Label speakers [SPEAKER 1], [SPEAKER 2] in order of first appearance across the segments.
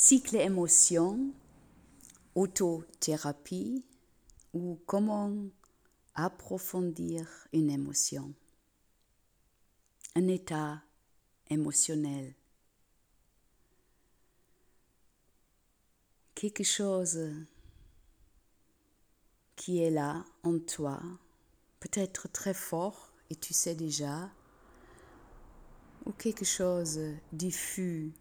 [SPEAKER 1] cycle émotion, autothérapie ou comment approfondir une émotion, un état émotionnel. Quelque chose qui est là en toi, peut-être très fort et tu sais déjà, ou quelque chose diffus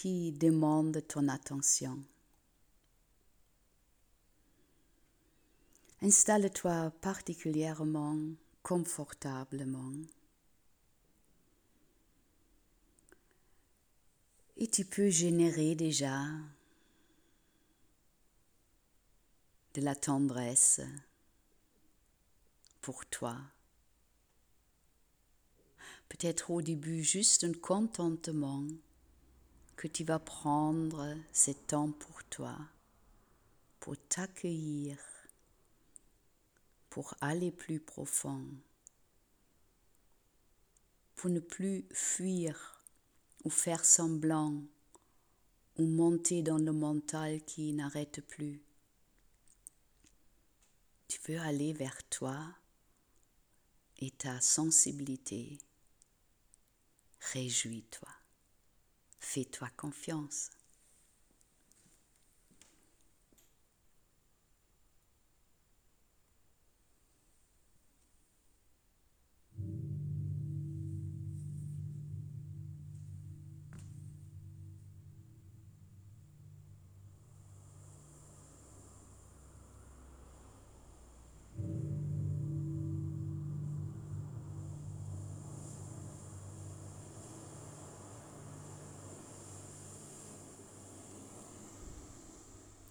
[SPEAKER 1] qui demande ton attention. Installe-toi particulièrement confortablement. Et tu peux générer déjà de la tendresse pour toi. Peut-être au début juste un contentement que tu vas prendre ce temps pour toi, pour t'accueillir, pour aller plus profond, pour ne plus fuir ou faire semblant ou monter dans le mental qui n'arrête plus. Tu veux aller vers toi et ta sensibilité. Réjouis-toi. Fais-toi confiance.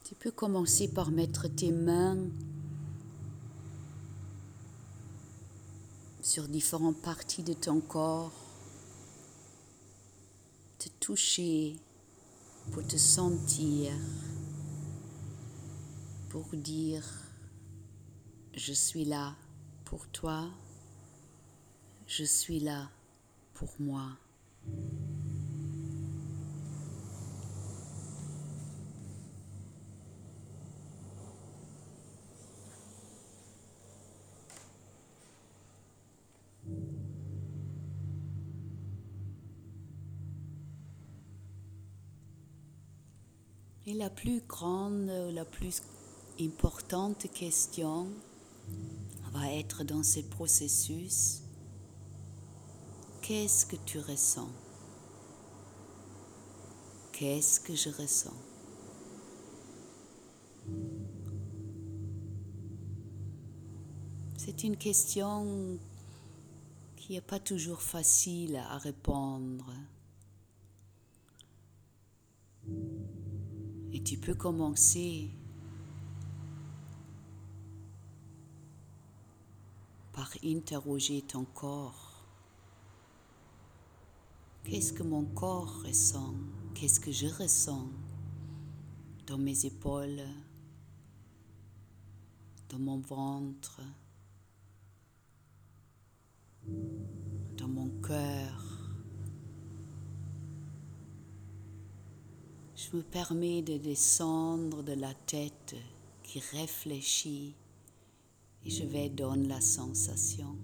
[SPEAKER 1] Tu peux commencer par mettre tes mains sur différentes parties de ton corps, te toucher pour te sentir, pour dire je suis là pour toi, je suis là pour moi. La plus grande, la plus importante question va être dans ce processus, qu'est-ce que tu ressens? Qu'est-ce que je ressens? C'est une question qui n'est pas toujours facile à répondre. Et tu peux commencer. Par interroger ton corps. Qu'est-ce que mon corps ressent? Qu'est-ce que je ressens dans mes épaules, dans mon ventre, Je me permets de descendre de la tête qui réfléchit et je vais donner la sensation.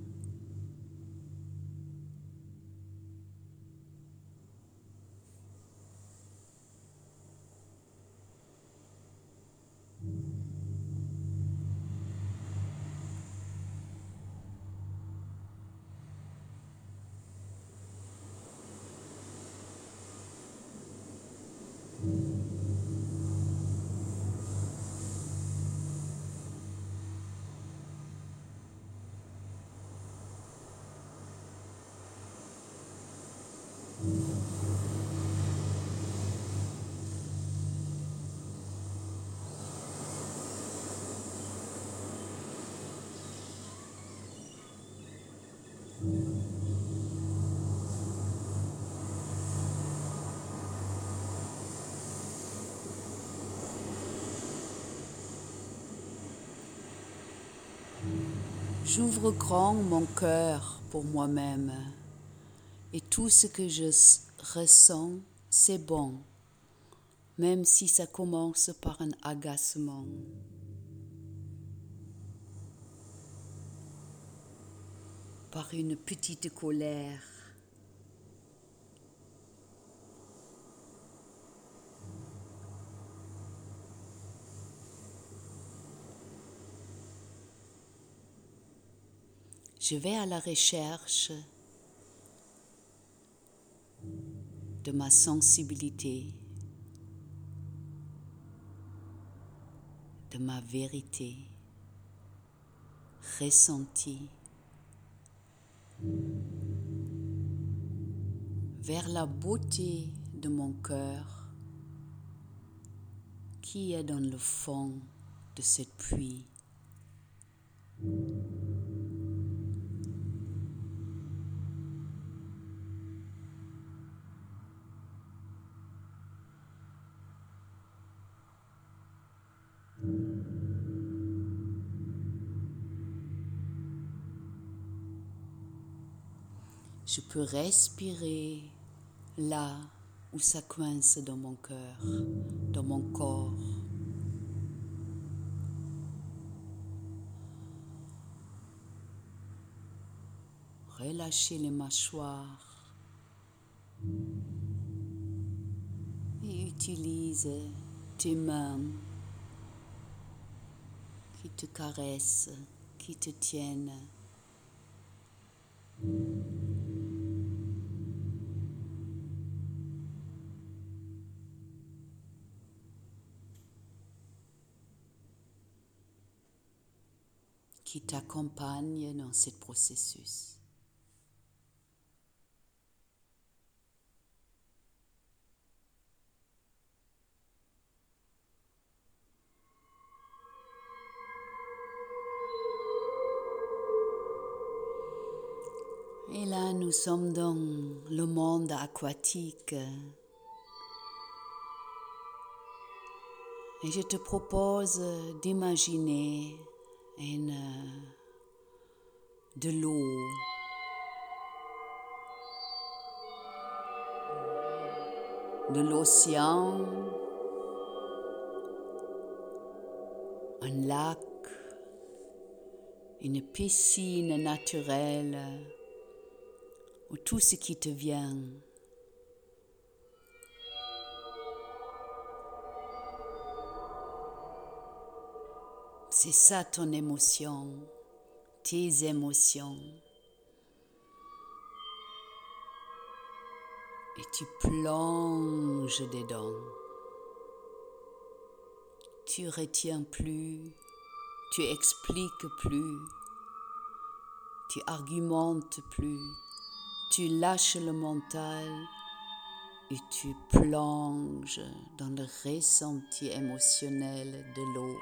[SPEAKER 1] J'ouvre grand mon cœur pour moi-même Et tout ce que je ressens, c'est bon, même si ça commence par un agacement. par une petite colère. Je vais à la recherche de ma sensibilité, de ma vérité ressentie. vers la beauté de mon cœur qui est dans le fond de cette puits. Je peux respirer là où ça coince dans mon cœur, dans mon corps. Relâcher les mâchoires et utilise tes mains qui te caressent, qui te tiennent. Qui t'accompagne dans ce processus. Et là, nous sommes dans le monde aquatique. Et je te propose d'imaginer une, de l'eau. de l'océan, un lac, une piscine naturelle, ou tout ce qui te vient. C'est ça ton émotion, tes émotions. Et tu plonges dedans. Tu retiens plus, tu expliques plus, tu argumentes plus, tu lâches le mental et tu plonges dans le ressenti émotionnel de l'eau.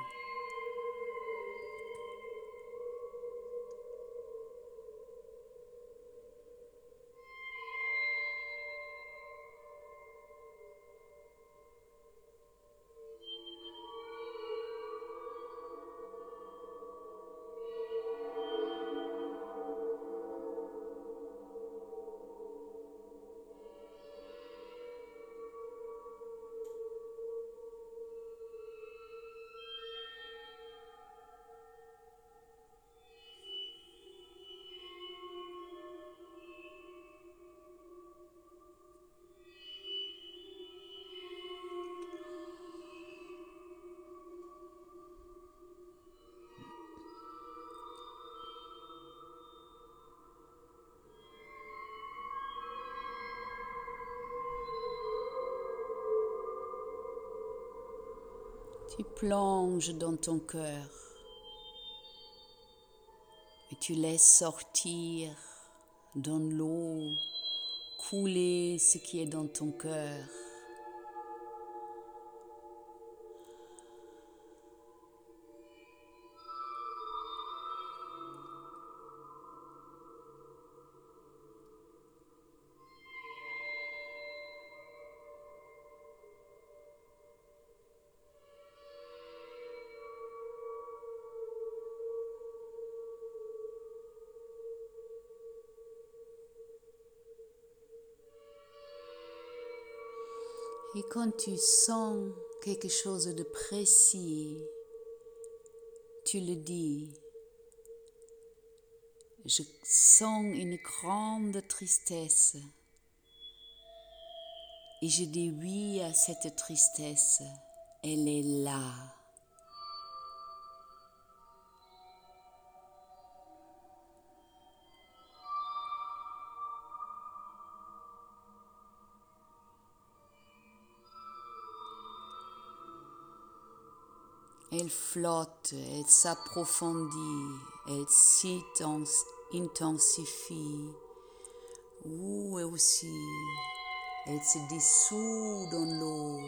[SPEAKER 1] Tu plonges dans ton cœur et tu laisses sortir dans l'eau couler ce qui est dans ton cœur. Et quand tu sens quelque chose de précis, tu le dis. Je sens une grande tristesse. Et je dis oui à cette tristesse. Elle est là. Elle flotte, elle s'approfondit, elle s'intensifie. Ou aussi, elle se dissout dans l'eau.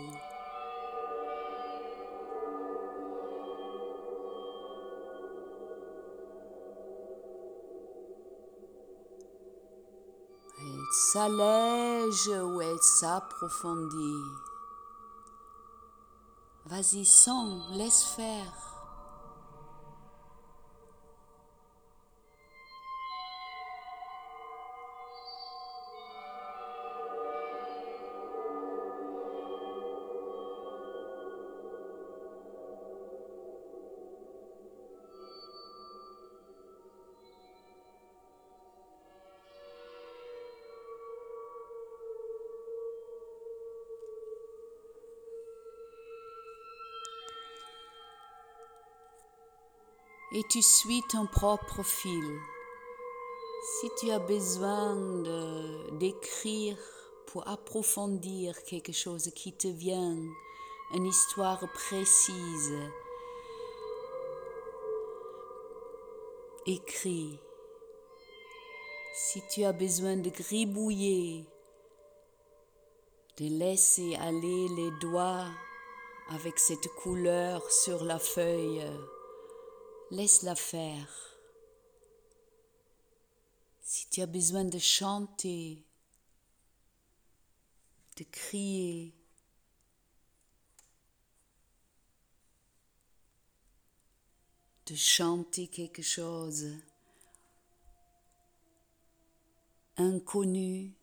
[SPEAKER 1] Elle s'allège ou elle s'approfondit. Vas-y, sens, laisse faire. Et tu suis ton propre fil. Si tu as besoin d'écrire pour approfondir quelque chose qui te vient, une histoire précise, écris. Si tu as besoin de gribouiller, de laisser aller les doigts avec cette couleur sur la feuille, laisse-la faire. Si tu as besoin de chanter, de crier, de chanter quelque chose inconnu,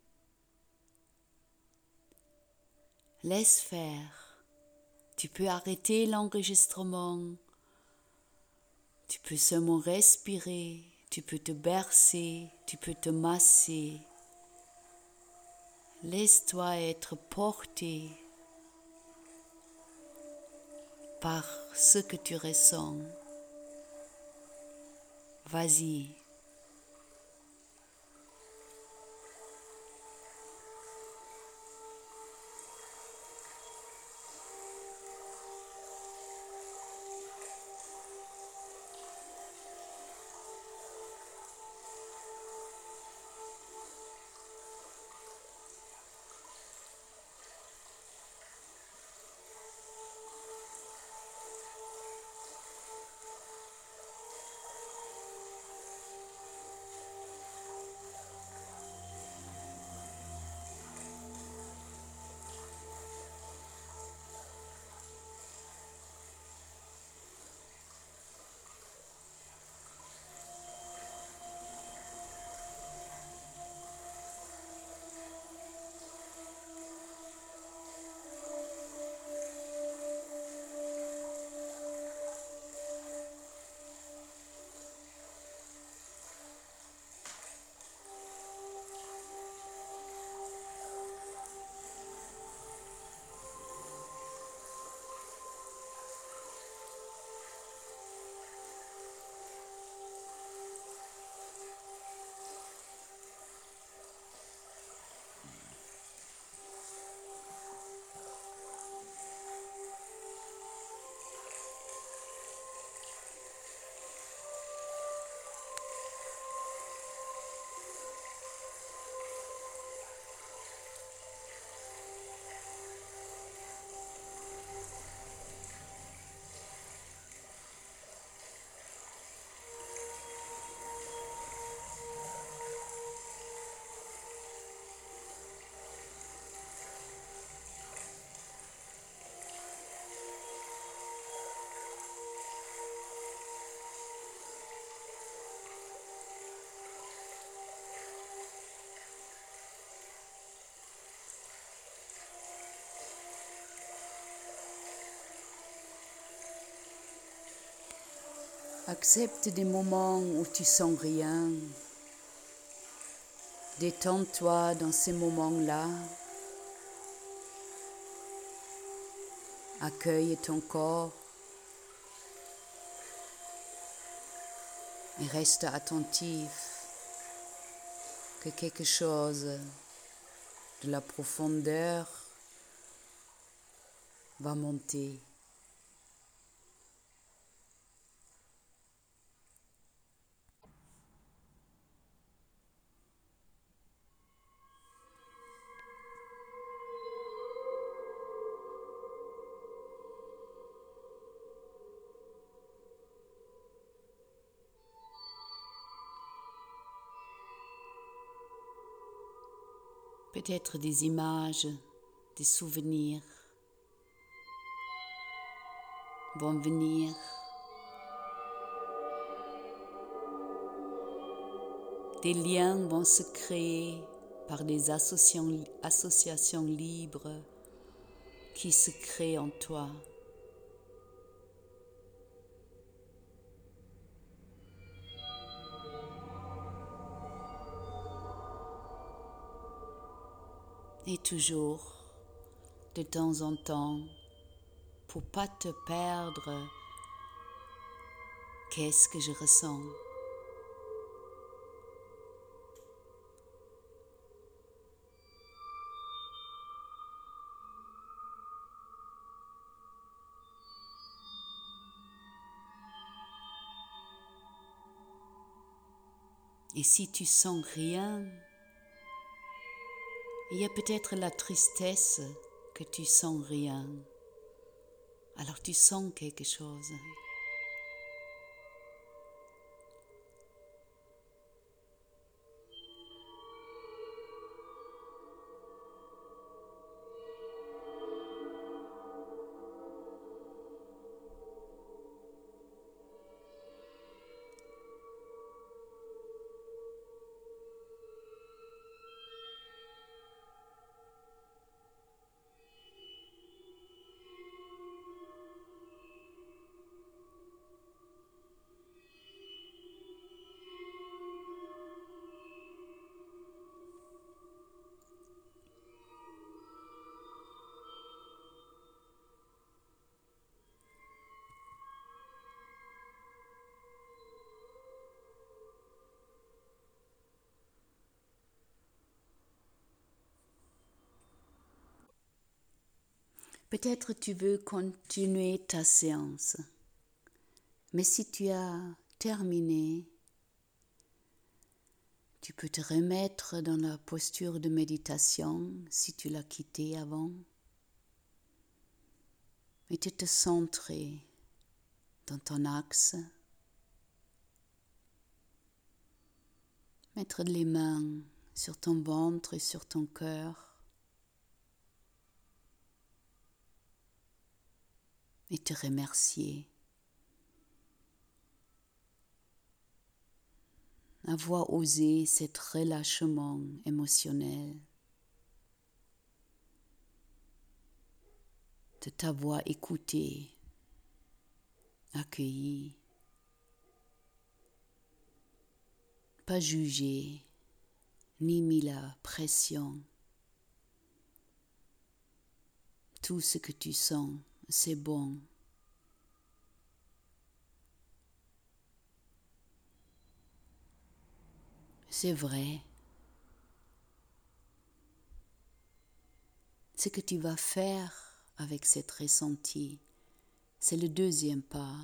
[SPEAKER 1] laisse faire. Tu peux arrêter l'enregistrement tu peux seulement respirer, tu peux te bercer, tu peux te masser. Laisse-toi être porté par ce que tu ressens. Vas-y. Accepte des moments où tu sens rien. Détends-toi dans ces moments-là. Accueille ton corps et reste attentif que quelque chose de la profondeur va monter. Peut-être des images, des souvenirs vont venir. Des liens vont se créer par des associations, libres qui se créent en toi. Et toujours, de temps en temps, pour pas te perdre, qu'est-ce que je ressens? Et si tu sens rien, il y a peut-être la tristesse que tu sens rien. Alors tu sens quelque chose. Peut-être tu veux continuer ta séance, mais si tu as terminé, tu peux te remettre dans la posture de méditation si tu l'as quitté avant et tu te centrer dans ton axe. Mettre les mains sur ton ventre et sur ton cœur. Et te remercier. Avoir osé cet relâchement émotionnel, de t'avoir écouté, accueilli, pas jugé, ni mis la pression. Tout ce que tu sens c'est bon. C'est vrai. Ce que tu vas faire avec cette ressenti, c'est le deuxième pas.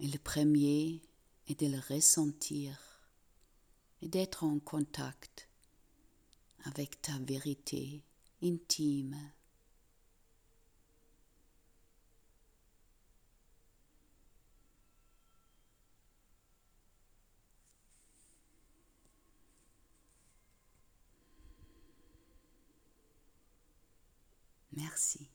[SPEAKER 1] Et le premier est de le ressentir et d'être en contact avec ta vérité intime. Merci.